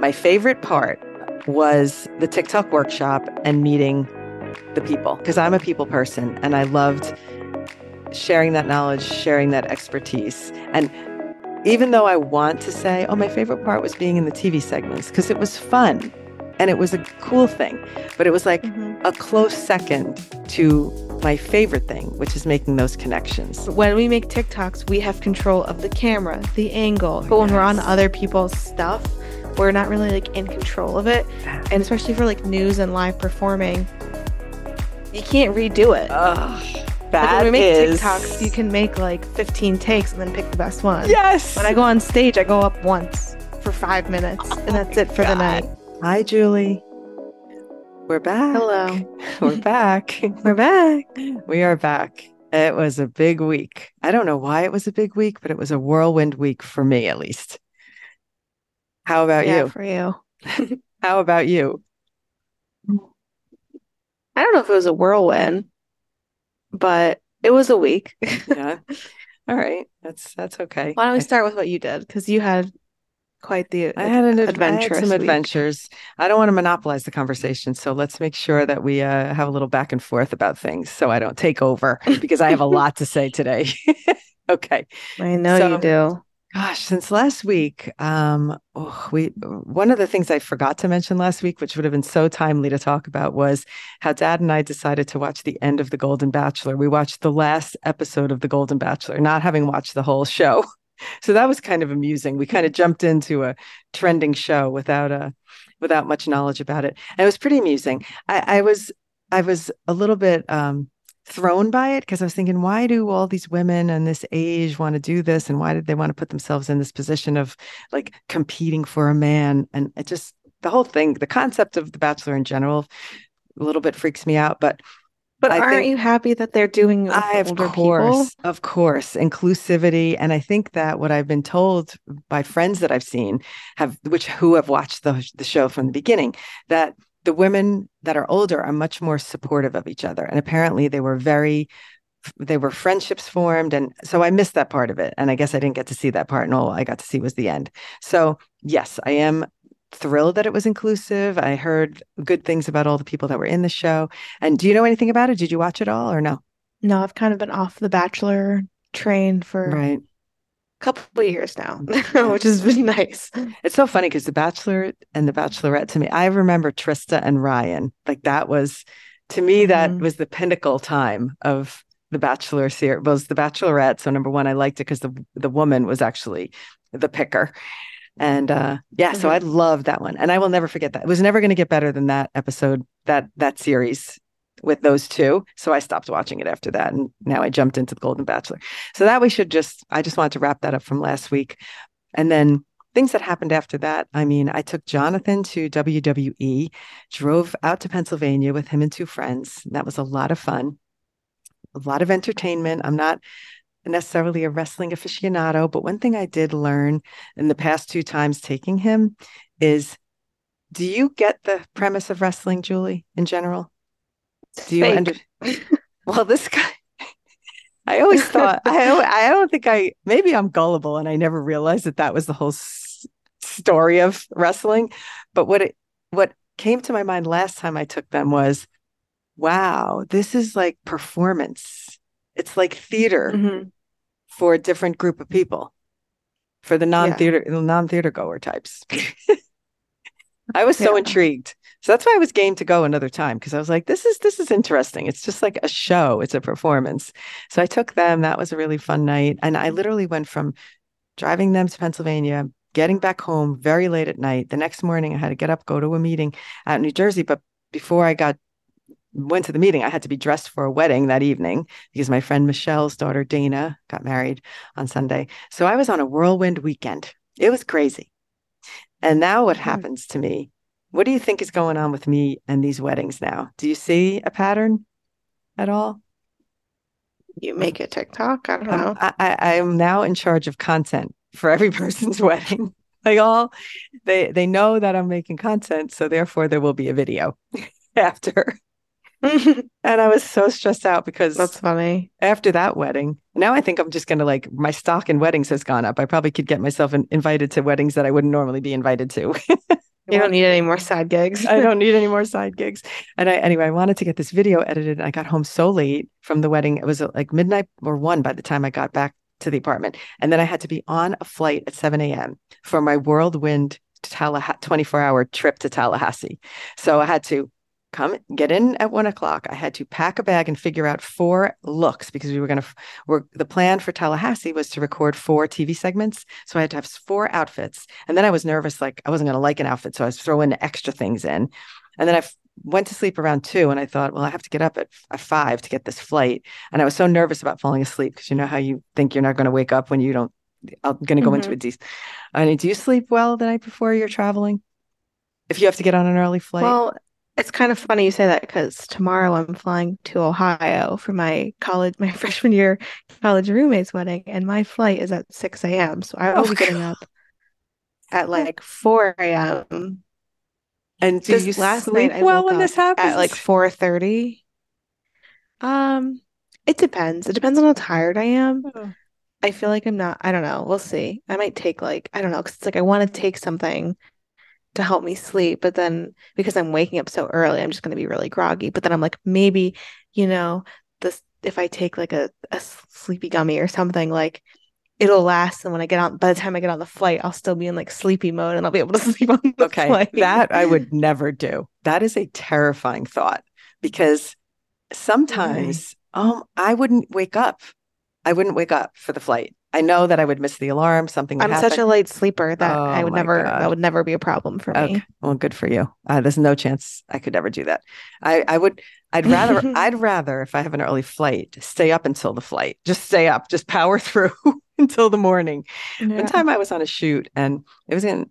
my favorite part was the TikTok workshop and meeting the people because I'm a people person and I loved sharing that knowledge, sharing that expertise. And even though I want to say, oh, my favorite part was being in the TV segments because it was fun and it was a cool thing, but it was like mm-hmm. a close second to my favorite thing, which is making those connections. When we make TikToks, we have control of the camera, the angle. But when yes. we're on other people's stuff, we're not really like in control of it. And especially for like news and live performing, you can't redo it. Ugh. That like when we make is... TikToks, you can make like 15 takes and then pick the best one. Yes. When I go on stage, I go up once for five minutes, oh and that's it for God. the night. Hi, Juli. We're back. Hello. We're back. We're back. We are back. It was a big week. I don't know why it was a big week, but it was a whirlwind week for me, at least. How about yeah, you? For you. How about you? I don't know if it was a whirlwind, but it was a week. yeah. All right. That's that's okay. Why don't we start with what you did? Because you had quite the I had an adventure. Some week. adventures. I don't want to monopolize the conversation, so let's make sure that we uh, have a little back and forth about things, so I don't take over because I have a lot to say today. okay, I know so, you do. Gosh, since last week, um, oh, we one of the things I forgot to mention last week, which would have been so timely to talk about, was how Dad and I decided to watch the end of The Golden Bachelor. We watched the last episode of The Golden Bachelor, not having watched the whole show. So that was kind of amusing. We kind of jumped into a trending show without a uh, without much knowledge about it, and it was pretty amusing. I, I was I was a little bit um, thrown by it because I was thinking, why do all these women and this age want to do this? And why did they want to put themselves in this position of like competing for a man? And it just, the whole thing, the concept of The Bachelor in general, a little bit freaks me out. But but I aren't you happy that they're doing I, of course, people? of course, inclusivity, and I think that what I've been told by friends that I've seen have, which who have watched the the show from the beginning, that the women that are older are much more supportive of each other. And apparently they were very they were friendships formed. And so i missed that part of it. And i guess i didn't get to see that part. And all i got to see was the end. So yes i am thrilled that it was inclusive. I heard good things about all the people that were in the show. And do you know anything about it? Did you watch it all or no? No i've kind of been off the bachelor train for right couple of years now, which has been nice. It's so funny because The Bachelor and The Bachelorette to me, I remember Trista and Ryan. Like that was to me, that mm-hmm. was the pinnacle time of the Bachelor series. Was the Bachelorette. So number one, I liked it because the the woman was actually the picker. And uh yeah, mm-hmm. so I loved that one. And I will never forget that. It was never going to get better than that episode, that that series with those two. So I stopped watching it after that. And now I jumped into the Golden Bachelor. So that we should just, I just wanted to wrap that up from last week. And then things that happened after that. I mean, I took Jonathan to WWE, drove out to Pennsylvania with him and two friends. That was a lot of fun, a lot of entertainment. I'm not necessarily a wrestling aficionado, but one thing I did learn in the past two times taking him is do you get the premise of wrestling, Juli, in general? Do you under? well, this guy. I always thought I don't, I don't think I maybe I'm gullible and I never realized that that was the whole s- story of wrestling. But what it what came to my mind last time I took them was, wow, this is like performance. It's like theater mm-hmm. for a different group of people, for the non-theater yeah. non-theater goer types. I was so yeah. intrigued. So that's why I was game to go another time because I was like, this is this is interesting. It's just like a show. It's a performance. So I took them. That was a really fun night. And I literally went from driving them to Pennsylvania, getting back home very late at night. The next morning I had to get up, go to a meeting out in New Jersey. But before I got went to the meeting, I had to be dressed for a wedding that evening because my friend Michelle's daughter Dana got married on Sunday. So I was on a whirlwind weekend. It was crazy. And now what hmm. happens to me what do you think is going on with me and these weddings now? Do you see a pattern at all? You make a TikTok? I don't know. I, am now in charge of content for every person's wedding. Like all they they know that I'm making content, so therefore there will be a video after. and I was so stressed out because that's funny. After that wedding, now I think I'm just gonna like my stock in weddings has gone up. I probably could get myself in, invited to weddings that I wouldn't normally be invited to. You don't need any more side gigs. I don't need any more side gigs. And I anyway, I wanted to get this video edited. I got home so late from the wedding. It was uh, like midnight or one by the time I got back to the apartment. And then I had to be on a flight at 7 a.m. for my whirlwind Tallahassee 24 hour trip to Tallahassee. So I had to come get in at one o'clock. I had to pack a bag and figure out four looks because we were going to. We're, the plan for Tallahassee was to record four TV segments, so I had to have four outfits. And then I was nervous, like I wasn't going to like an outfit, so I was throwing extra things in. And then I f- went to sleep around two, and I thought, well, I have to get up at, at five to get this flight. And I was so nervous about falling asleep because you know how you think you're not going to wake up when you don't. I'm going to go mm-hmm. into a deep. I mean, do you sleep well the night before you're traveling? If you have to get on an early flight. Well, it's kind of funny you say that because tomorrow I'm flying to Ohio for my college, my freshman year college roommate's wedding, and my flight is at 6 a.m. So I will oh be getting God. up at like 4 a.m. And do you last sleep night well when this happens? At like 4:30. Um, it depends. It depends on how tired I am. Oh. I feel like I'm not. I don't know. We'll see. I might take like I don't know because it's like I want to take something to help me sleep. But then because I'm waking up so early, I'm just going to be really groggy. But then I'm like, maybe, you know, this, if I take like a, a sleepy gummy or something, like it'll last. And when I get on, by the time I get on the flight, I'll still be in like sleepy mode and I'll be able to sleep on the okay, flight. That I would never do. That is a terrifying thought because sometimes um, I wouldn't wake up. I wouldn't wake up for the flight. I know that I would miss the alarm. Something. I'm such a light sleeper that oh, I would never. God. That would never be a problem for okay. me. Well, good for you. Uh, there's no chance I could ever do that. I, I would. I'd rather. I'd rather if I have an early flight, stay up until the flight. Just stay up. Just power through until the morning. Yeah. One time I was on a shoot, and it was in.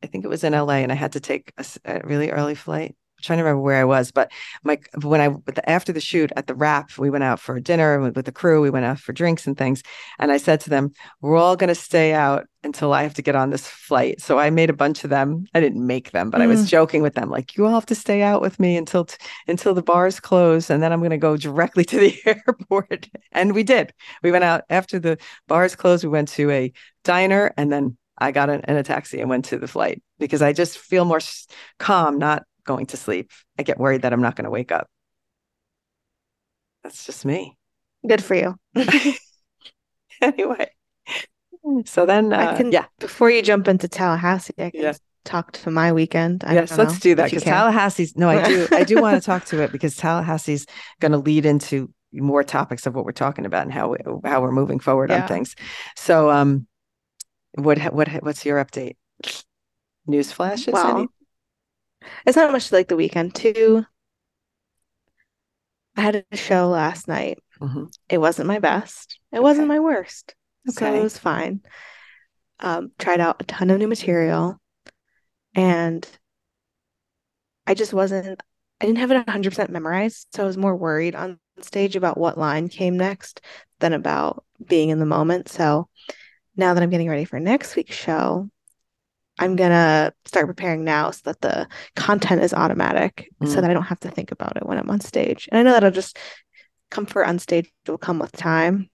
I think it was in LA, and I had to take a, a really early flight trying to remember where I was, but my when I after the shoot at the wrap, we went out for dinner with, with the crew. We went out for drinks and things, and I said to them, "We're all going to stay out until I have to get on this flight." So I made a bunch of them. I didn't make them, but mm. I was mm. joking with them, like, "You all have to stay out with me until t- until the bars close, and then I'm going to go directly to the airport." And we did. We went out after the bars closed. We went to a diner, and then I got in, in, a taxi and went to the flight because I just feel more calm, not going to sleep. I get worried that I'm not going to wake up. That's just me. Good for you. anyway, so then, uh, can, yeah. Before you jump into Tallahassee, I can yeah. talk to my weekend. I yes, let's do that because Tallahassee's. No, I do. I do want to talk to it because Tallahassee's going to lead into more topics of what we're talking about and how we, how we're moving forward yeah. on things. So, um, what what what's your update? News flashes? Well, it's not much like the weekend too. I had a show last night. Mm-hmm. It wasn't my best. It okay. wasn't my worst. Okay. So it was fine. Um, tried out a ton of new material and I just wasn't I didn't have it 100% memorized, so I was more worried on stage about what line came next than about being in the moment. So now that I'm getting ready for next week's show, I'm gonna start preparing now so that the content is automatic mm. so that I don't have to think about it when I'm on stage. And I know that'll just comfort on stage will come with time.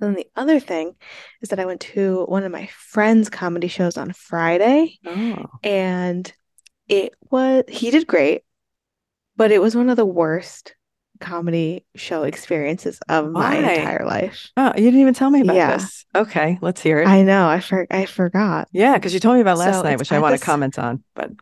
And then the other thing is that I went to one of my friends' comedy shows on Friday. Oh. And it was he did great, but it was one of the worst comedy show experiences of Why? my entire life. Oh, you didn't even tell me about yeah. this. Okay, let's hear it. I know. I for- I forgot. Yeah, because you told me about last so night, which I want to comment on. But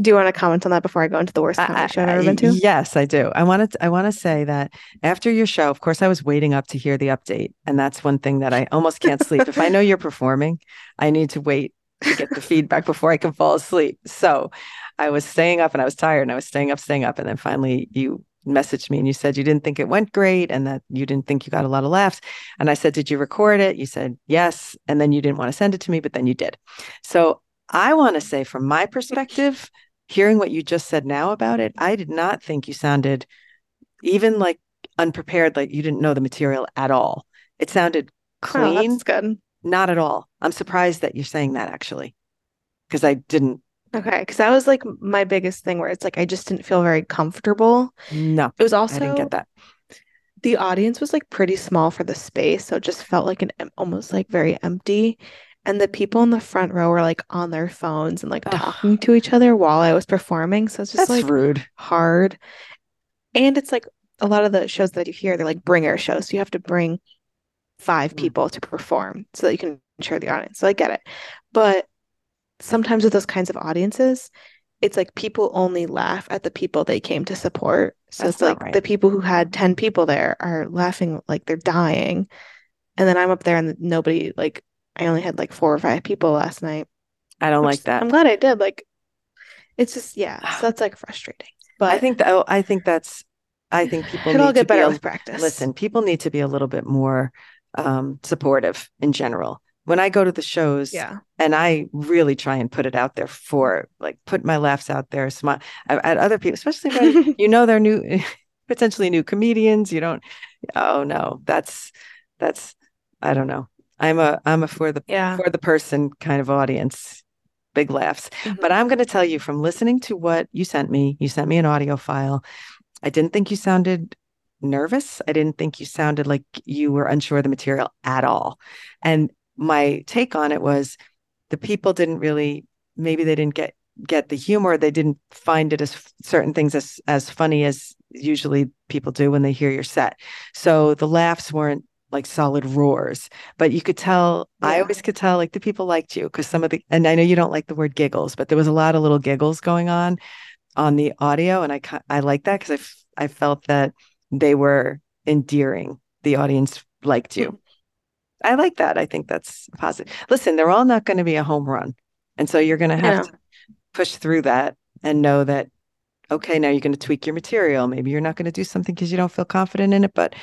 do you want to comment on that before I go into the worst comedy I, show I've ever been to? Yes, I do. I want to. I want to say that after your show, of course, I was waiting up to hear the update, and that's one thing that I almost can't sleep. if I know you're performing, I need to wait to get the feedback before I can fall asleep. So I was staying up, and I was tired, and I was staying up, staying up, and then finally you messaged me and you said you didn't think it went great and that you didn't think you got a lot of laughs. And I said, Did you record it? You said, Yes. And then you didn't want to send it to me, but then you did. So I want to say, from my perspective, hearing what you just said now about it, I did not think you sounded even like unprepared, like you didn't know the material at all. It sounded clean. Oh, that's good. Not at all. I'm surprised that you're saying that actually, because I didn't Okay, because that was like my biggest thing where it's like I just didn't feel very comfortable. No, it was also I didn't get that. The audience was like pretty small for the space, so it just felt like an almost like very empty. and the people in the front row were like on their phones and like Ugh. talking to each other while I was performing. So it's just That's like rude, hard. And it's like a lot of the shows that you hear, they're like bringer shows. So you have to bring five mm. people to perform so that you can share the audience. So I get it. But sometimes with those kinds of audiences, it's like people only laugh at the people they came to support. So That's it's like right. the people who had 10 people there are laughing like they're dying. And then I'm up there and nobody like I only had like four or five people last night. I don't like that. I'm glad I did. Like it's just yeah, so that's like frustrating. But I think that oh, I think that's I think people it'll get better a, with practice. Listen, people need to be a little bit more um, supportive in general. When I go to the shows, yeah, and I really try and put it out there for like put my laughs out there, smile at other people, especially when you know they're new, potentially new comedians. You don't. Oh no, that's that's I don't know. I'm a I'm a for the yeah. for the person kind of audience. Big laughs. Mm-hmm. But I'm going to tell you from listening to what you sent me, you sent me an audio file. I didn't think you sounded nervous. I didn't think you sounded like you were unsure of the material at all. And my take on it was the people didn't really maybe they didn't get get the humor they didn't find it as certain things as as funny as usually people do when they hear your set so the laughs weren't like solid roars, but you could tell, yeah. I always could tell like the people liked you because some of the, and I know you don't like the word giggles, but there was a lot of little giggles going on on the audio. And I, I like that because I, I felt that they were endearing. The audience liked you. Hmm. I like that. I think that's positive. Listen, they're all not going to be a home run. And so you're going to have yeah. to push through that and know that okay, now you're going to tweak your material. Maybe you're not going to do something because you don't feel confident in it, but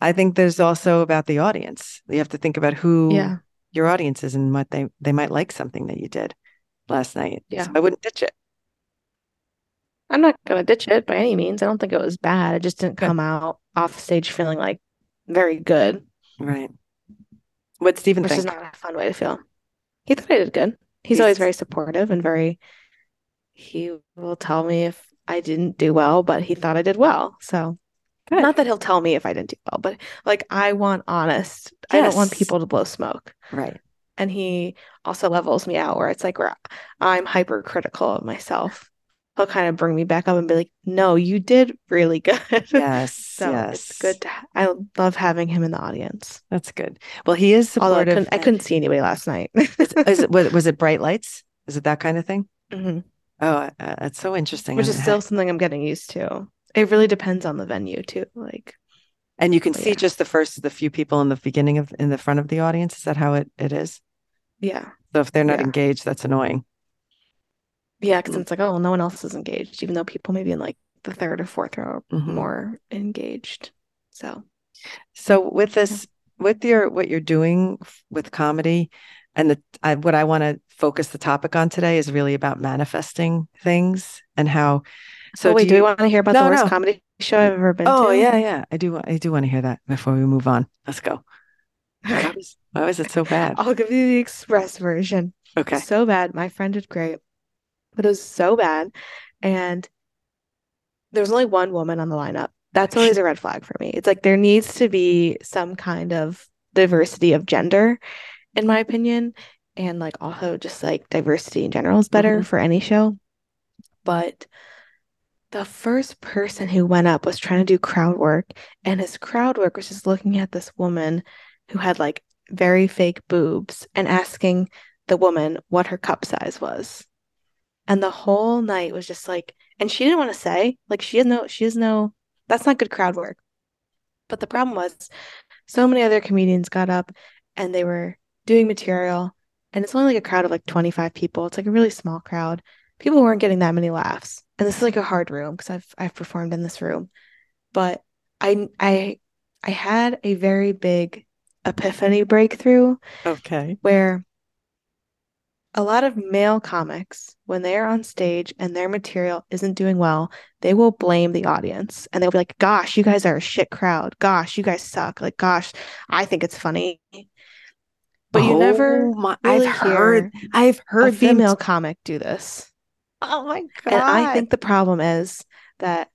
I think there's also about the audience. You have to think about who yeah. your audience is and what they they might like something that you did last night. Yeah, so I wouldn't ditch it. I'm not gonna ditch it by any means. I don't think it was bad. It just didn't come out off stage feeling like very good. Right. What Stephen Which think? is not a fun way to feel. He thought I did good. He's, He's always very supportive and very. He will tell me if I didn't do well, but he thought I did well. So Good. Not that he'll tell me if I didn't do well, but like I want honest. Yes. I don't want people to blow smoke. Right. And he also levels me out where it's like where I'm hypercritical of myself. He'll kind of bring me back up and be like, "No, you did really good." Yes. so yes. it's good. To, I love having him in the audience. That's good. Well, he is supportive. Although I couldn't, I couldn't see anybody last night. is, it, was, was, it bright lights? Is it that kind of thing? Mm-hmm. Oh, uh, that's so interesting. Which is still something I'm getting used to. It really depends on the venue too. Like, and you can see yeah. just the first, the few people in the beginning of in the front of the audience. Is that how it, it is? Yeah. So if they're not yeah. engaged, that's annoying. Yeah, because mm. it's like, oh, well, no one else is engaged, even though people maybe in like the third or fourth row are mm-hmm. more engaged. So, so with this, with your what you're doing with comedy, and the I, what I want to focus the topic on today is really about manifesting things and how so oh, wait, do, do you, we want to hear about no, the worst no. comedy show I've ever been oh, to? yeah, yeah. I do I do want to hear that before we move on. Let's go. Why was, why was it so bad? I'll give you the express version. Okay. So bad. My friend did great. But it was so bad. And there was only one woman on the lineup. That's always a red flag for me. It's like there needs to be some kind of diversity of gender, in my opinion. And like also just like diversity in general is better mm-hmm. for any show. But the first person who went up was trying to do crowd work, and his crowd work was just looking at this woman who had like very fake boobs and asking the woman what her cup size was. And the whole night was just like, and she didn't want to say, like, she has no, she has no, that's not good crowd work. But the problem was, so many other comedians got up and they were doing material, and it's only like a crowd of like 25 people. It's like a really small crowd. People weren't getting that many laughs and this is like a hard room because I've I've performed in this room, but I I I had a very big epiphany breakthrough. Okay. Where a lot of male comics, when they are on stage and their material isn't doing well, they will blame the audience and they'll be like, Gosh, you guys are a shit crowd. Gosh, you guys suck. Like, gosh, I think it's funny. But you oh, never my, really I've heard I've heard a female comic do this. Oh my God. And I think the problem is that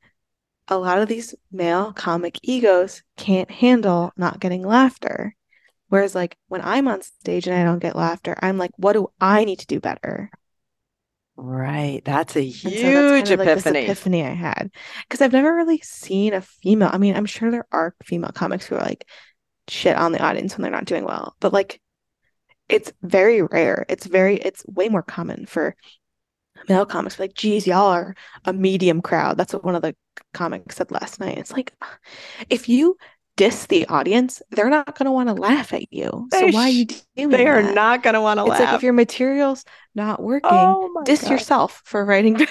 a lot of these male comic egos can't handle not getting laughter. Whereas like when I'm on stage and I don't get laughter, I'm like, what do I need to do better? Right. That's a huge so that's kind of like epiphany. epiphany I had. Because I've never really seen a female. I mean, I'm sure there are female comics who are like shit on the audience when they're not doing well. But like it's very rare. It's very it's way more common for male comics. Like, geez, y'all are a medium crowd. That's what one of the comics said last night. It's like if you diss the audience, they're not gonna want to laugh at you. So why are you doing They are that? not going to want to laugh. It's like if your material's not working, oh diss God. yourself for writing.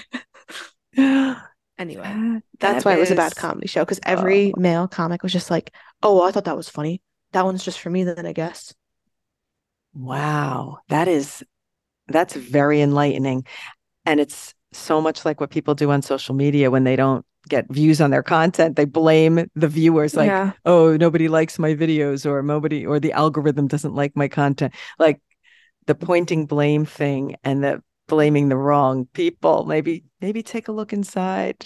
That- anyway, that that's why it was a bad comedy show because every oh. male comic was just like, "Oh, I thought that was funny. That one's just for me." Then I guess. Wow. That is, that's very enlightening. And it's so much like what people do on social media when they don't get views on their content. They blame the viewers, like, yeah, oh, nobody likes my videos or nobody, or the algorithm doesn't like my content. Like the pointing blame thing and the blaming the wrong people. Maybe, maybe take a look inside.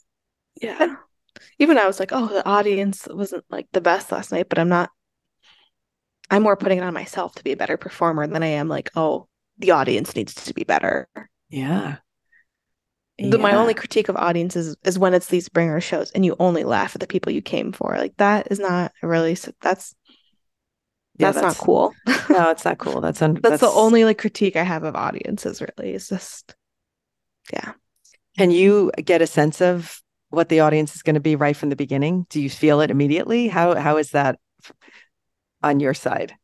yeah. Even I was like, "Oh, the audience wasn't like the best last night," but I'm not. I'm more putting it on myself to be a better performer than I am like, "Oh, the audience needs to be better." Yeah. The, my only critique of audiences is, is when it's these bringer shows and you only laugh at the people you came for. Like that is not really s- that's Yeah, that's, not cool. No, it's not cool. That's un- that's, the only like critique I have of audiences. Really, it's just yeah. Can you get a sense of what the audience is going to be right from the beginning? Do you feel it immediately? How how is that on your side?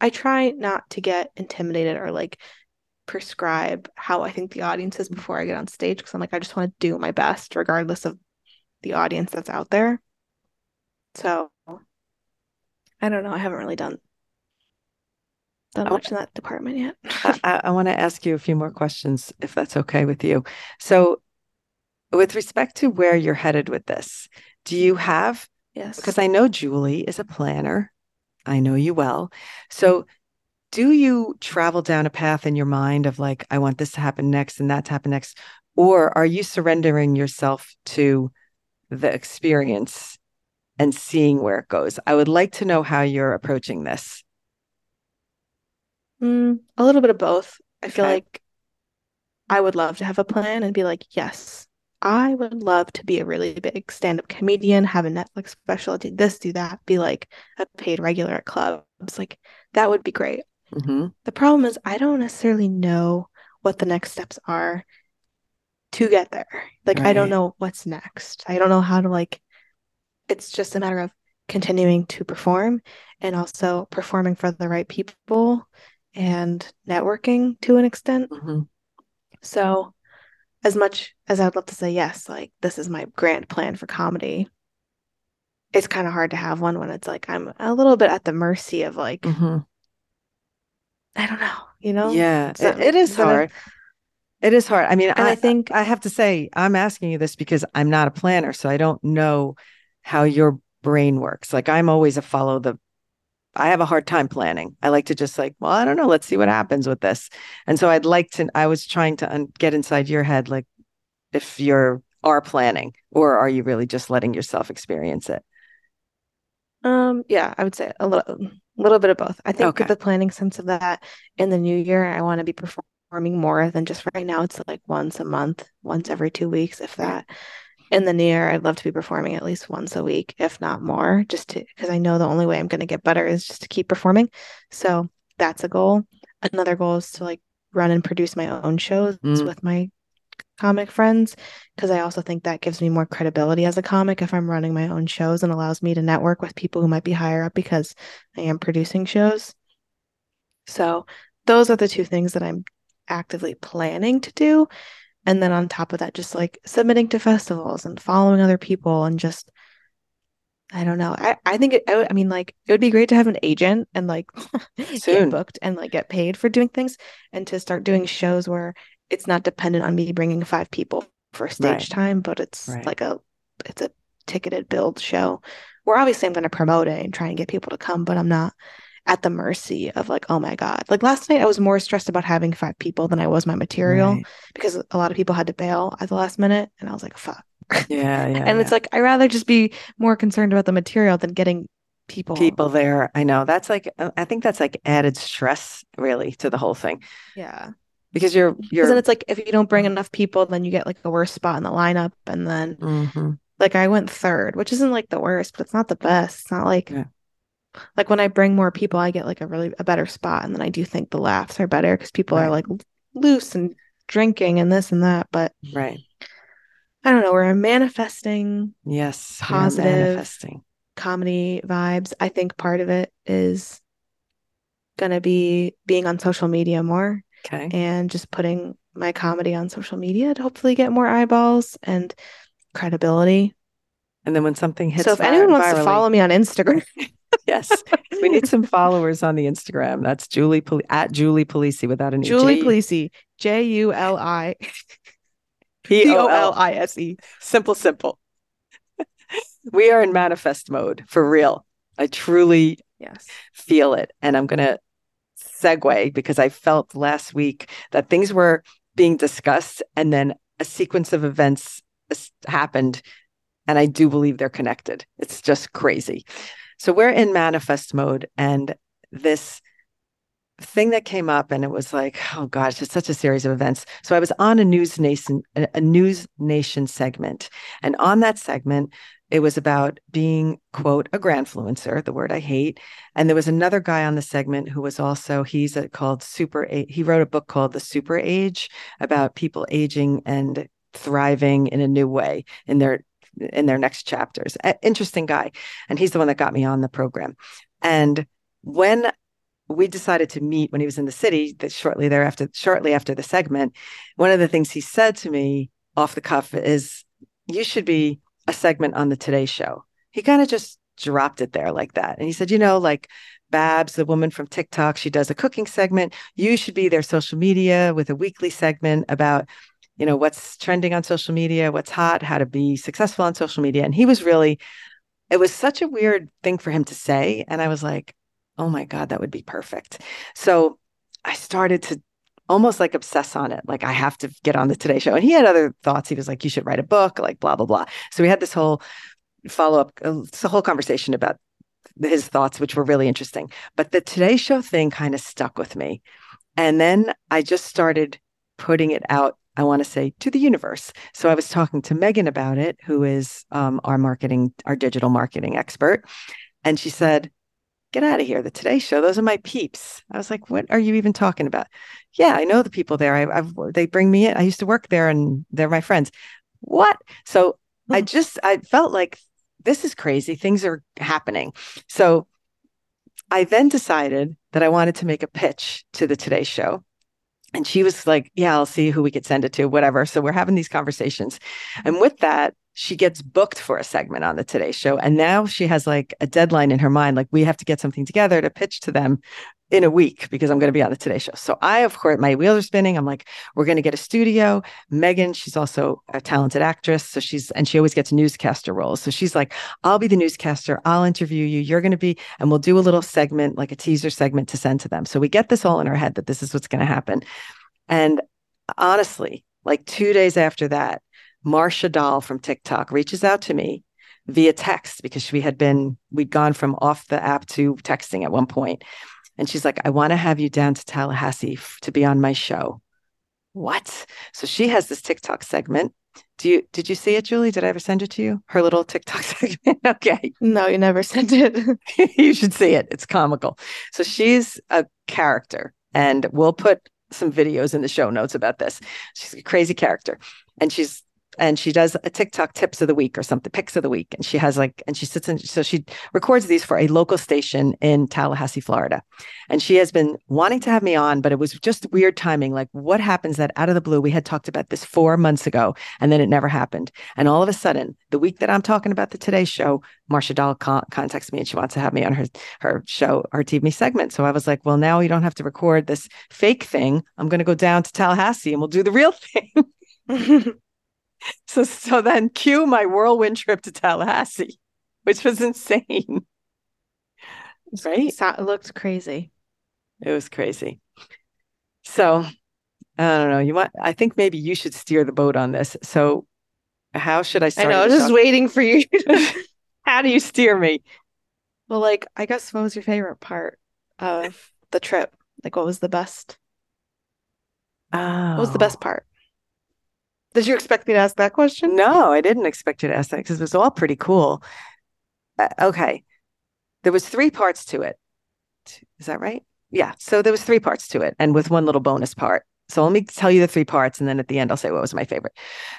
I try not to get intimidated or like prescribe how I think the audience is mm-hmm. before I get on stage because I'm like I just want to do my best regardless of the audience that's out there. So I don't know. I haven't really done done much in that department yet. I, I want to ask you a few more questions, if that's okay with you. So, with respect to where you're headed with this, do you have Yes. because I know Juli is a planner. I know you well. So, do you travel down a path in your mind of like, I want this to happen next and that to happen next? Or are you surrendering yourself to the experience and seeing where it goes? I would like to know how you're approaching this. Mm, a little bit of both. I feel Okay. like I would love to have a plan and be like, yes, I would love to be a really big stand-up comedian, have a Netflix special, do this, do that, be like a paid regular at clubs. Like that would be great. Hmm The problem is I don't necessarily know what the next steps are to get there. Like I don't know what's next. I don't know how to like it's just a matter of continuing to perform and also performing for the right people and networking to an extent. hmm So, as much as I'd love to say yes, like this is my grand plan for comedy, it's kind of hard to have one when it's like I'm a little bit at the mercy of like hmm I don't know, you know? Yeah, it, it is hard. It is hard. I mean, I, I think I have to say, I'm asking you this because I'm not a planner, so I don't know how your brain works. Like I'm always a follow the I have a hard time planning. I like to just like, well, I don't know, let's see what happens with this. And so I'd like to I was trying to un- get inside your head like if you're are planning or are you really just letting yourself experience it? Um, yeah, I would say a little, little bit of both. I think Okay. the planning sense of that in the new year, I want to be performing more than just right now. It's like once a month, once every two weeks, if that. In the new year, I'd love to be performing at least once a week, if not more, just to because I know the only way I'm going to get better is just to keep performing. So that's a goal. Another goal is to like run and produce my own shows Mm. with my comic friends because I also think that gives me more credibility as a comic if I'm running my own shows and allows me to network with people who might be higher up because I am producing shows. So those are the two things that I'm actively planning to do. And then on top of that, just like submitting to festivals and following other people and just I don't know. I, I think it, I, would- I mean, like, it would be great to have an agent and like get booked and like get paid for doing things and to start doing shows where it's not dependent on me bringing five people for stage Right. time, but it's Right. like a it's a ticketed build show where obviously I'm going to promote it and try and get people to come, but I'm not at the mercy of like, oh my God. Like last night, I was more stressed about having five people than I was my material Right. because a lot of people had to bail at the last minute. And I was like, fuck. Yeah, yeah. and it's like, i rather just be more concerned about the material than getting people. people there. I know that's like I think that's like added stress really to the whole thing Yeah. Because you're you're then it's like if you don't bring enough people, then you get like a worse spot in the lineup. And then Mhm. like I went third, which isn't like the worst, but it's not the best. It's not like Yeah. like when I bring more people, I get like a really a better spot. And then I do think the laughs are better because people Right. are like loose and drinking and this and that. But right. I don't know. We're manifesting Yes, Positive. manifesting. comedy vibes. I think part of it is gonna be being on social media more Okay. and just putting my comedy on social media to hopefully get more eyeballs and credibility. And then when something hits so if anyone wants to follow me on Instagram, yes, we need some followers on the Instagram. That's Juli Pol- at Juli Polise without an E. Juli Polise, J U L I P O L I S E. Simple, simple. we are in manifest mode for real. I truly Yes. feel it. And I'm going to segue because I felt last week that things were being discussed and then a sequence of events happened. And I do believe they're connected. It's just crazy. So we're in manifest mode. And this thing that came up and it was like oh gosh it's such a series of events so i was on a NewsNation a news nation segment and on that segment it was about being quote a grandfluencer the word i hate. And there was another guy on the segment who was also he's a, called super he wrote a book called the super age about people aging and thriving in a new way in their in their next chapters. Interesting guy. And he's the one that got me on the program. And when we decided to meet when he was in the city that shortly thereafter shortly after the segment one of the things he said to me off the cuff is you should be a segment on the today show. He kind of just dropped it there like that. And he said you know like babs the woman from tiktok she does a cooking segment. You should be their social media with a weekly segment about you know what's trending on social media what's hot how to be successful on social media. And he was really it was such a weird thing for him to say. And i was like oh my God, that would be perfect. So I started to almost like obsess on it. Like, I have to get on the Today Show. And he had other thoughts. He was like, you should write a book, like, blah, blah, blah. So we had this whole follow up, uh, a whole conversation about his thoughts, which were really interesting. But the Today Show thing kind of stuck with me. And then I just started putting it out I want to say to the universe. So I was talking to Megan about it, who is um, our marketing, our digital marketing expert. And she said, Get out of here. The Today Show, those are my peeps. I was like, What are you even talking about? Yeah, I know the people there. I, I've, they bring me in. I used to work there and they're my friends. What? So I just, I felt like this is crazy. Things are happening. So I then decided that I wanted to make a pitch to the Today Show. And she was like, Yeah, I'll see who we could send it to, whatever. So we're having these conversations. And with that, she gets booked for a segment on the Today Show. And now she has like a deadline in her mind. Like, we have to get something together to pitch to them in a week because I'm going to be on the Today Show. So I, of course, my wheels are spinning. I'm like, we're going to get a studio. Megan, she's also a talented actress. So she's, and she always gets newscaster roles. So she's like, I'll be the newscaster. I'll interview you. You're going to be, and we'll do a little segment, like a teaser segment to send to them. So we get this all in our head that this is what's going to happen. And honestly, like two days after that, Marsha Doll from TikTok reaches out to me via text because we had been, we'd gone from off the app to texting at one point. And she's like, I want to have you down to Tallahassee f- to be on my show. What? So she has this TikTok segment. Do you did you see it, Juli? Did I ever send it to you? Her little TikTok segment. okay. No, you never sent it. you should see it. It's comical. So she's a character, and we'll put some videos in the show notes about this. She's a crazy character, and she's and she does a TikTok tips of the week or something, picks of the week, and she has like, and she sits in. So she records these for a local station in Tallahassee, Florida, and she has been wanting to have me on, but it was just weird timing. Like, what happens that out of the blue, we had talked about this four months ago, and then it never happened, and all of a sudden, the week that I'm talking about the Today Show, Marsha Doll con- contacts me and she wants to have me on her her show, her TV segment. So I was like, well, now you don't have to record this fake thing. I'm going to go down to Tallahassee and we'll do the real thing. so so then cue my whirlwind trip to Tallahassee, which was insane. Right? It looked crazy. It was crazy. So I don't know. You want? I think maybe you should steer the boat on this. So how should I I know, I was just waiting for you. How do you steer me? Well, like, I guess what was your favorite part of the trip? Like, what was the best? Oh. What was the oh. best part? Did you expect me to ask that question? No, I didn't expect you to ask that because it was all pretty cool. Uh, okay. There was three parts to it. Is that right? Yeah. So there was three parts to it and with one little bonus part. So let me tell you the three parts and then at the end I'll say what was my favorite.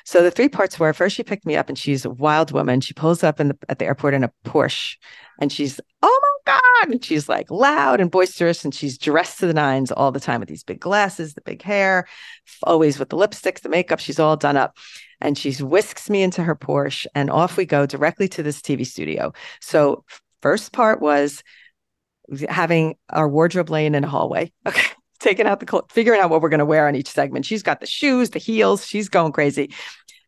So the three parts were first she picked me up and she's a wild woman. She pulls up in the, at the airport in a Porsche and she's, oh my God. And she's like loud and boisterous and she's dressed to the nines all the time with these big glasses, the big hair, always with the lipsticks, the makeup. She's all done up. And she whisks me into her Porsche and off we go directly to this TV studio. So first part was having our wardrobe laying in a hallway. Okay. Taking out the figuring out what we're going to wear on each segment. She's got the shoes, the heels, she's going crazy.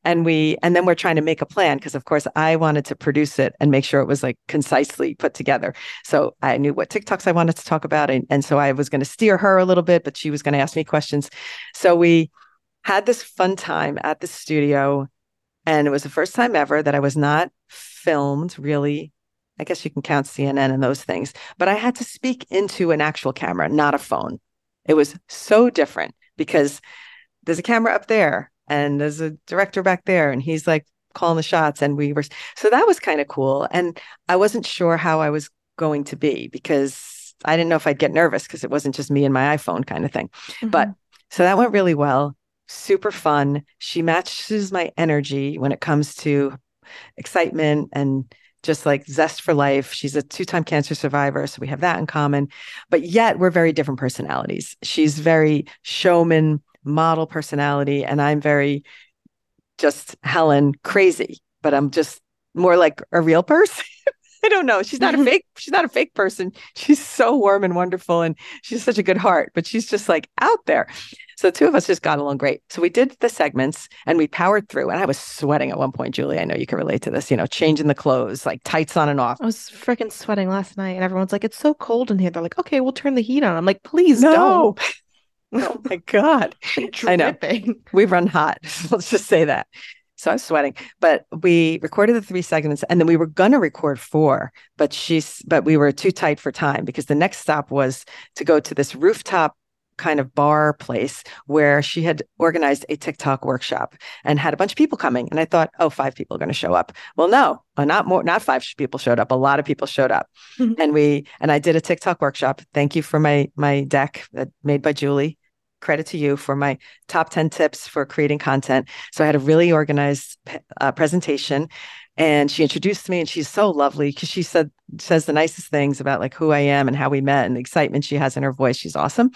And we, and then we're trying to make a plan because, of course, I wanted to produce it and make sure it was like concisely put together. So I knew what TikToks I wanted to talk about. And, and so I was going to steer her a little bit, but she was going to ask me questions. So we had this fun time at the studio. And it was the first time ever that I was not filmed really I guess you can count CNN and those things, but I had to speak into an actual camera, not a phone. It was so different because there's a camera up there and there's a director back there and he's like calling the shots and we were so that was kind of cool and I wasn't sure how I was going to be because I didn't know if I'd get nervous because it wasn't just me and my iPhone kind of thing. Mm-hmm. But so that went really well. Super fun. She matches my energy when it comes to excitement and just like zest for life. She's a two time cancer survivor. So we have that in common. But yet we're very different personalities. She's very showman, model personality. And I'm very just Helen crazy, but I'm just more like a real person. I don't know. She's not a fake. She's not a fake person. She's so warm and wonderful, and she's such a good heart. But she's just like out there. So the two of us just got along great. So we did the segments and we powered through. And I was sweating at one point, Juli. I know you can relate to this, you know, changing the clothes, like tights on and off. I was freaking sweating last night and everyone's like, it's so cold in here. They're like, okay, we'll turn the heat on. I'm like, please no. don't. oh my God. I know. We run hot. Let's just say that. So I was sweating, but we recorded the three segments and then we were going to record four, but she's, but we were too tight for time because the next stop was to go to this rooftop kind of bar place where she had organized a TikTok workshop and had a bunch of people coming. And I thought, oh, five people are going to show up. Well, no, uh, not more, not five people showed up. A lot of people showed up. Mm-hmm. And we, and I did a TikTok workshop. Thank you for my, my deck that made by Juli. Credit to you for my top 10 tips for creating content. So I had a really organized uh, presentation and she introduced me and she's so lovely because she said says the nicest things about like who I am and how we met and the excitement she has in her voice. She's awesome.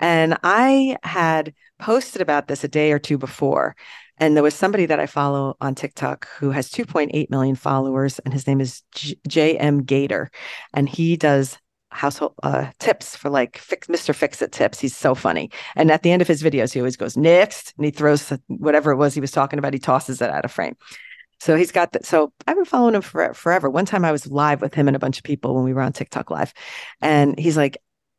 And I had posted about this a day or two before. And there was somebody that I follow on TikTok who has 2.8 million followers, and his name is J.M. Gator. And he does household uh, tips for like fix, Mr. Fix It tips. He's so funny. And at the end of his videos, he always goes, next. And he throws whatever it was he was talking about, he tosses it out of frame. So he's got that. So I've been following him for, forever. One time I was live with him and a bunch of people when we were on TikTok live. And he's like,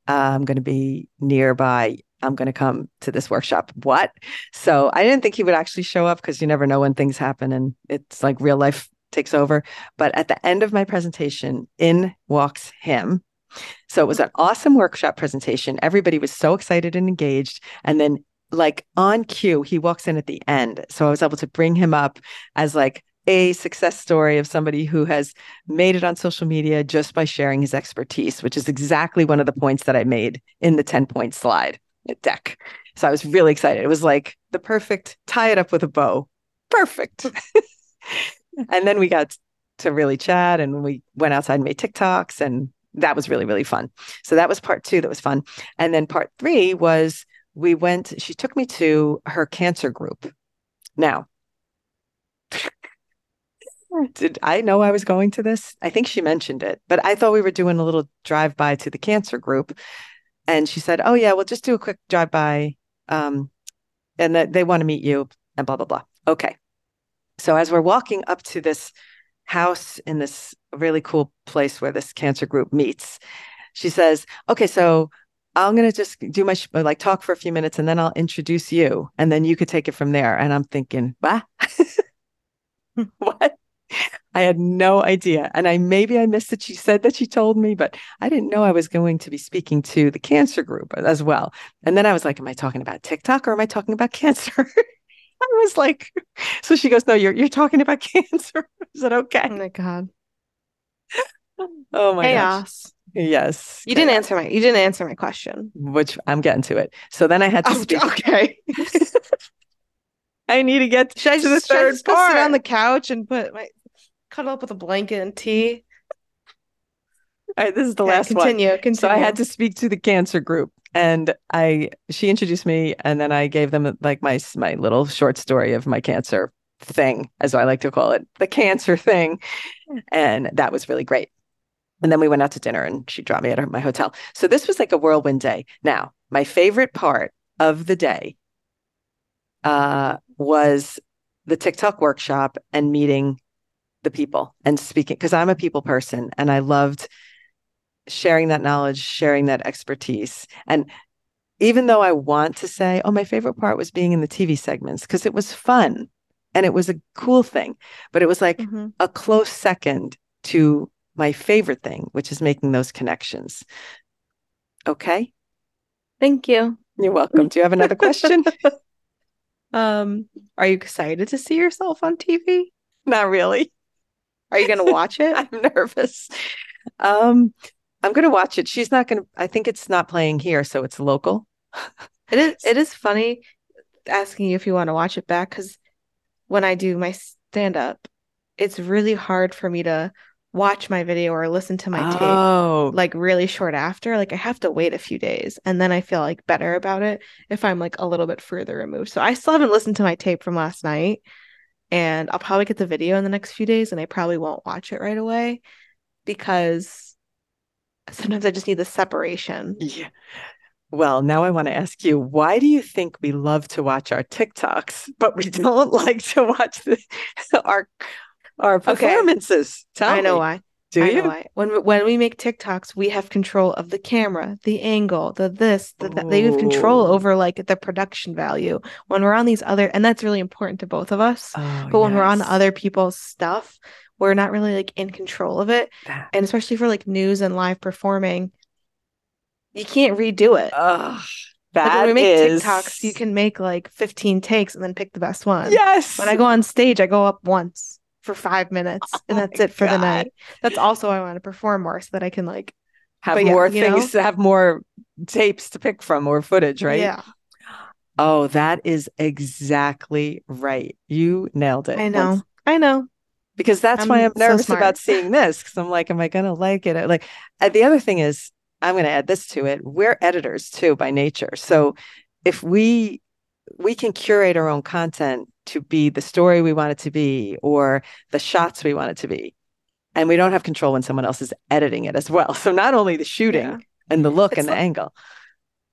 I'm going to be nearby. I'm going to come to this workshop. What? So I didn't think he would actually show up because you never know when things happen and it's like real life takes over. But at the end of my presentation, in walks him. So it was an awesome workshop presentation. Everybody was so excited and engaged. And then, like on cue, he walks in at the end. So I was able to bring him up as like a success story of somebody who has made it on social media just by sharing his expertise, which is exactly one of the points that I made in the 10 point slide deck. So I was really excited. It was like the perfect tie it up with a bow. Perfect. and then we got to really chat and we went outside and made TikToks and that was really, really fun. So that was part two that was fun. And then part three was we went, she took me to her cancer group. Now, did I know I was going to this? I think she mentioned it, but I thought we were doing a little drive by to the cancer group. And she said, Oh, yeah, we'll just do a quick drive by. Um, and that they want to meet you and blah, blah, blah. Okay. So as we're walking up to this house in this really cool place where this cancer group meets, she says, Okay, so I'm going to just do my sh- like talk for a few minutes and then I'll introduce you and then you could take it from there. And I'm thinking, what? what? I had no idea. And I maybe I missed that She said that she told me, but I didn't know I was going to be speaking to the cancer group as well. And then I was like, Am I talking about TikTok or am I talking about cancer? I was like, so she goes, No, you're you're talking about cancer. Is that okay? Oh my god. Oh my Chaos. gosh. Yes. You didn't answer my you didn't answer my question. Which I'm getting to it. So then I had to Oh, speak. okay. I need to get Should I to just, the should I third just go sit on the couch and put my cuddle up with a blanket and tea? All right, this is the Okay, last one. continue, Continue. So I had to speak to the cancer group and I she introduced me and then I gave them like my my little short story of my cancer thing as I like to call it, the cancer thing. And that was really great. And then we went out to dinner and she dropped me at her, my hotel. So this was like a whirlwind day. Now, my favorite part of the day uh, was the TikTok workshop and meeting the people and speaking because I'm a people person and I loved sharing that knowledge, sharing that expertise. And even though I want to say, oh, my favorite part was being in the TV segments because it was fun and it was a cool thing, but it was like Mhm. a close second to my favorite thing, which is making those connections. Okay. Thank you. You're welcome. Do you have another question? Um, are you excited to see yourself on TV? Not really. Are you gonna watch it? I'm nervous. Um, I'm going to watch it. She's not going to, I think it's not playing here, so it's local. It is it is funny asking you if you want to watch it back because when I do my stand up, it's really hard for me to watch my video or listen to my tape Oh, like really short after. Like I have to wait a few days and then I feel like better about it if I'm like a little bit further removed. So I still haven't listened to my tape from last night and I'll probably get the video in the next few days and I probably won't watch it right away because sometimes I just need the separation. yeah. Well, now I want to ask you, why do you think we love to watch our TikToks, but we don't like to watch the, our our performances? Tell I know me. why. Do I you? know why. When we- when we make TikToks, we have control of the camera, the angle, the this, the that. They have control over like the production value. When we're on these other, and that's really important to both of us. Oh, But when we're on other people's stuff, we're not really like in control of it. That- And especially for like news and live performing, you can't redo it. Ugh, Like when we make is- TikToks, you can make like 15 takes and then pick the best one. Yes. When I go on stage, I go up once for five minutes oh and Oh that's it for the night. That's also why I want to perform more so that I can like have yeah, more things, have more tapes to pick from or footage, right? Yeah, Oh, that is exactly right. You nailed it. I know. Once- I know. Because that's why I'm I'm nervous smart. about seeing this because I'm like, am I going to like it? Like, uh, the other thing is, I'm going to add this to it. We're editors too by nature, so if we we can curate our own content to be the story we want it to be or the shots we want it to be, and we don't have control when someone else is editing it as well. So not only the shooting Yeah. and the look It's and the angle,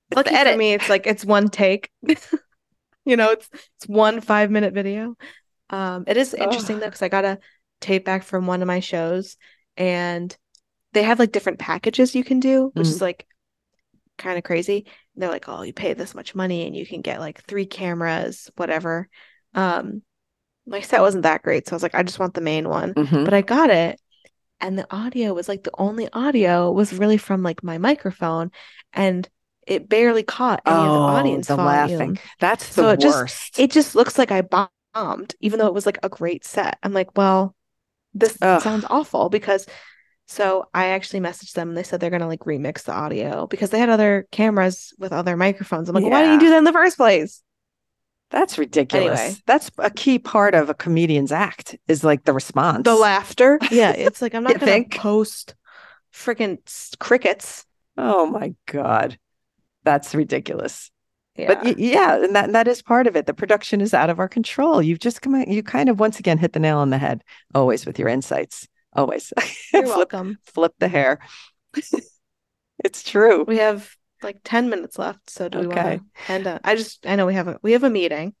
the for me, it's like it's one take. you know, it's it's one five minute video. Um, it is interesting Ugh. though because I got a tape back from one of my shows, and they have like different packages you can do, which is like kind of crazy. They're like, oh, you pay this much money and you can get like three cameras, whatever. Um, my set wasn't that great, so I was like, I just want the main one. Mhm. but I got it. And the audio was like the only audio was really from like my microphone and it barely caught any of the Oh, audience the volume. laughing. That's the So it just- It just looks like I bombed, even though it was like a great set. I'm like, well, this Ugh. sounds awful because so I actually messaged them and they said they're gonna like remix the audio because they had other cameras with other microphones. I'm like, why didn't you do that in the first place? That's ridiculous. Anyway. That's a key part of a comedian's act is like the response. The laughter. Yeah, it's like I'm not gonna think? post freaking crickets. Oh my God. That's ridiculous. Yeah. But yeah, and that, and that is part of it. The production is out of our control. You've just come out, you kind of once again hit the nail on the head, always with your insights. Always. You're flip, welcome. flip the hair. it's true. We have like 10 minutes left, so do we want Okay. to end up? I just I know we have a we have a meeting,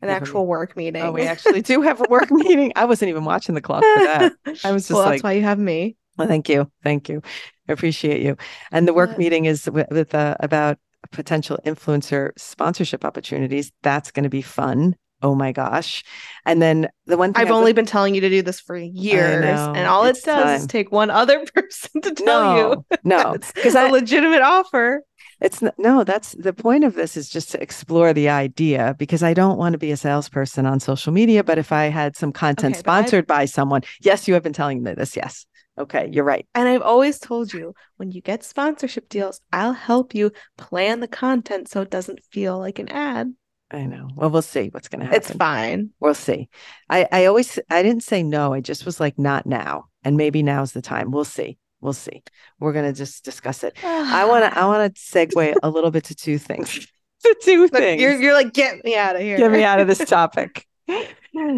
an actual work meeting. Oh, we actually do have a work meeting. I wasn't even watching the clock for that. I was just well, like, that's why you have me. Well, thank you. Thank you. I appreciate you. And the work meeting is with, with uh, about potential influencer sponsorship opportunities. That's going to be fun. oh my gosh. And then the one thing I've I only would- been telling you to do this for years, and all it does is take one other person to tell you. no, no, because a I legitimate offer. It's no, that's the point of this is just to explore the idea because I don't want to be a salesperson on social media. But if I had some content Okay, sponsored by someone, yes, you have been telling me this. Yes. Okay, you're right. And I've always told you when you get sponsorship deals, I'll help you plan the content so it doesn't feel like an ad. I know. Well, we'll see what's going to happen. It's fine. We'll see. I, I always, I didn't say no. I just was like, not now. And maybe now's the time. We'll see. We'll see. We're going to just discuss it. I want to, I want to segue a little bit to two things. to two things. You're, you're like, get me out of here. get me out of this topic.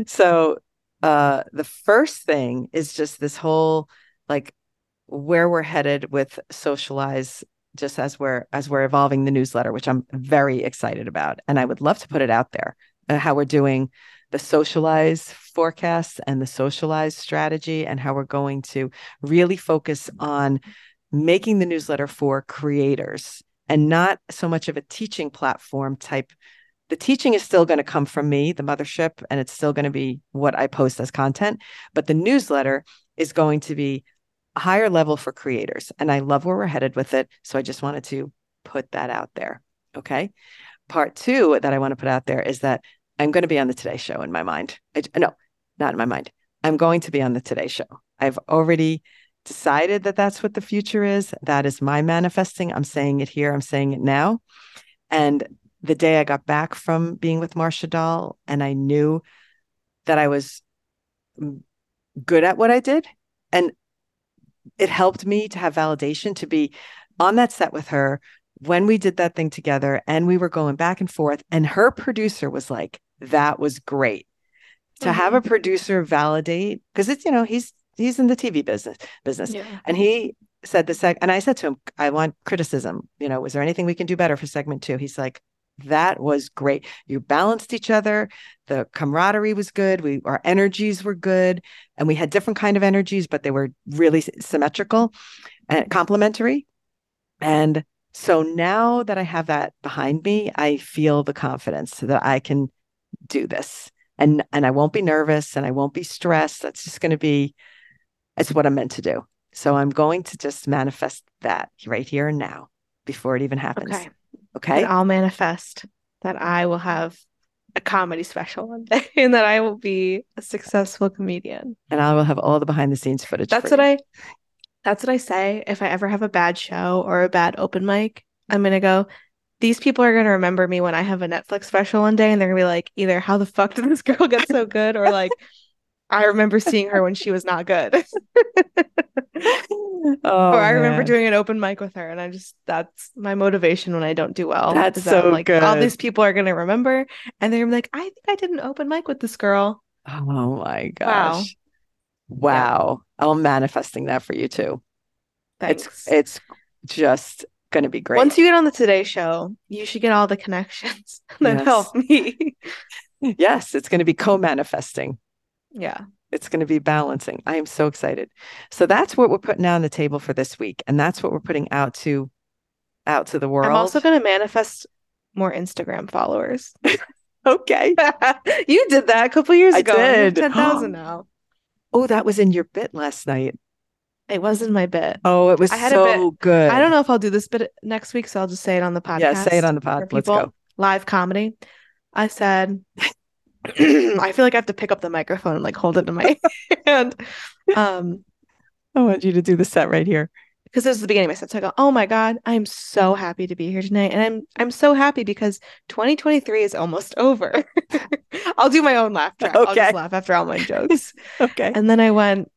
so uh the first thing is just this whole like where we're headed with socialize just as we're as we're evolving the newsletter which i'm very excited about and i would love to put it out there uh, how we're doing the socialize forecasts and the socialize strategy and how we're going to really focus on making the newsletter for creators and not so much of a teaching platform type the teaching is still going to come from me, the mothership, and it's still going to be what I post as content. But the newsletter is going to be higher level for creators. And I love where we're headed with it. So I just wanted to put that out there. Okay. Part two that I want to put out there is that I'm going to be on the Today Show in my mind. I, no, not in my mind. I'm going to be on the Today Show. I've already decided that that's what the future is. That is my manifesting. I'm saying it here. I'm saying it now. And the day I got back from being with Marsha Doll and I knew that I was mm, good at what I did. And it helped me to have validation to be on that set with her when we did that thing together and we were going back and forth. And her producer was like, that was great. To mm-hmm. have a producer validate, because it's, you know, he's he's in the TV business business. Yeah. And he said the sec and I said to him, I want criticism. You know, was there anything we can do better for segment two? He's like, that was great. You balanced each other. The camaraderie was good. We our energies were good, and we had different kind of energies, but they were really symmetrical and complementary. And so now that I have that behind me, I feel the confidence that I can do this, and and I won't be nervous and I won't be stressed. That's just going to be, it's what I'm meant to do. So I'm going to just manifest that right here and now before it even happens. Okay. Okay. And I'll manifest that I will have a comedy special one day and that I will be a successful comedian. and I will have all the behind the scenes footage. That's what you. I that's what I say if I ever have a bad show or a bad open mic. I'm gonna go, these people are gonna remember me when I have a Netflix special one day and they're gonna be like, either how the fuck did this girl get so good? Or like I remember seeing her when she was not good. Oh, or I remember man. doing an open mic with her, and I just that's my motivation when I don't do well. That's that I'm so like all these people are gonna remember, and they're like, I think I did an open mic with this girl. Oh my Wow. gosh. Wow. I'm manifesting that for you too. Thanks. It's it's just going to be great. Once you get on the Today Show, you should get all the connections that Yes. help me. yes, it's going to be co-manifesting. Yeah. It's going to be balancing. I am so excited. So that's what we're putting out on the table for this week and that's what we're putting out to out to the world. I'm also gonna manifest more Instagram followers. okay. you did that a couple years I ago. and you did. ten thousand now. Oh, that was in your bit last night. It wasn't my bit. Oh, it was I had a so good. I don't know if I'll do this bit next week, so I'll just say it on the podcast. Yeah, say it on the for pod. Let's go. live comedy. I said, I feel like I have to pick up the microphone and like hold it in my hand. Um, I want you to do the set right here. because this is the beginning of my set. So I go, oh my God, I'm so happy to be here tonight. And I'm I'm so happy because 2023 is almost over. I'll do my own laugh track. I'll Okay. just laugh after all my jokes. Okay. and then I went,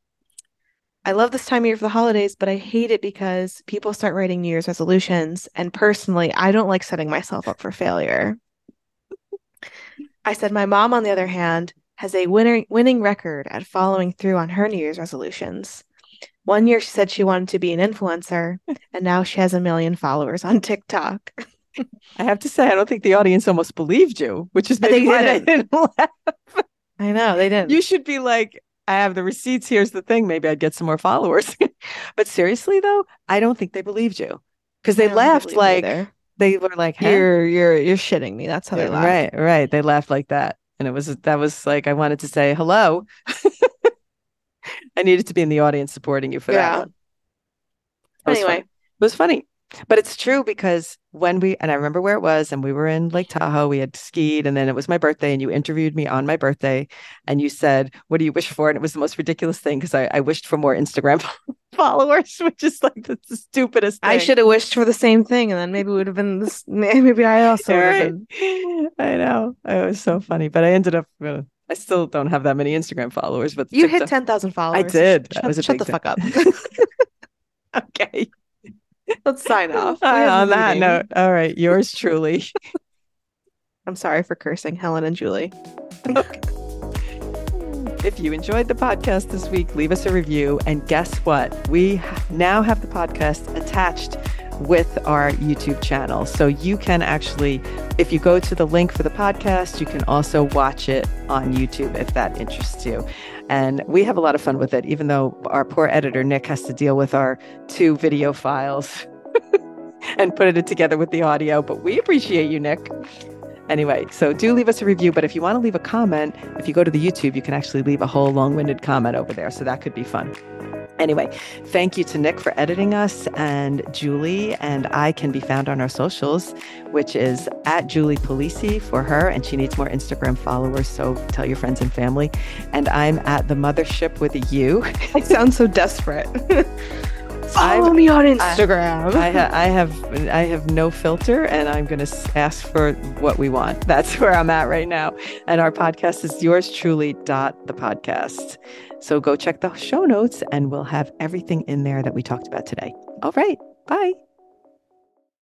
I love this time of year for the holidays, but I hate it because people start writing New Year's resolutions. And personally, I don't like setting myself up for failure. I said, my mom, on the other hand, has a winner, winning record at following through on her New Year's resolutions. One year she said she wanted to be an influencer, and now she has a million followers on TikTok. I have to say, I don't think the audience almost believed you, which is They maybe why they didn't. didn't laugh. I know they didn't. You should be like, I have the receipts. Here's the thing. Maybe I'd get some more followers. but seriously, though, I don't think they believed you because they laughed like. They were like, huh? You're you're you're shitting me. That's how they laugh. right, right. They laughed like that. And it was that was like I wanted to say hello. I needed to be in the audience supporting you for Yeah. that one. Was Anyway. funny. it was funny. But it's true because when we and I remember where it was, and we were in Lake Tahoe, we had skied, and then it was my birthday, and you interviewed me on my birthday, and you said, What do you wish for? And it was the most ridiculous thing because I, I wished for more Instagram followers, which is like the, the stupidest thing. I should have wished for the same thing, and then maybe it would have been this. Maybe I also Right. been. I know. It was so funny. But I ended up uh, I still don't have that many Instagram followers, but You hit ten thousand followers. I did. That Shut, was a shut the fuck up. okay. Let's sign off. On that note, all right, yours truly. I'm sorry for cursing Helen and Juli. If you enjoyed the podcast this week, leave us a review. And guess what? We now have the podcast attached with our YouTube channel. So you can actually, if you go to the link for the podcast, you can also watch it on YouTube if that interests you. And we have a lot of fun with it, even though our poor editor, Nick, has to deal with our two video files and put it together with the audio. But we appreciate you, Nick. Anyway, so do leave us a review. But if you want to leave a comment, if you go to the YouTube, you can actually leave a whole long winded comment over there. So that could be fun. Anyway, thank you to Nick for editing us and Juli. And I can be found on our socials, which is at Juli Polise for her. And she needs more Instagram followers. So tell your friends and family. And I'm at the muthership with a U. I sound so desperate. Follow I've- me on Instagram. I, ha- I have I have no filter, and I'm going to ask for what we want. That's where I'm at right now. And our podcast is yours truly. Dot the podcast. So go check the show notes, and we'll have everything in there that we talked about today. All right, bye.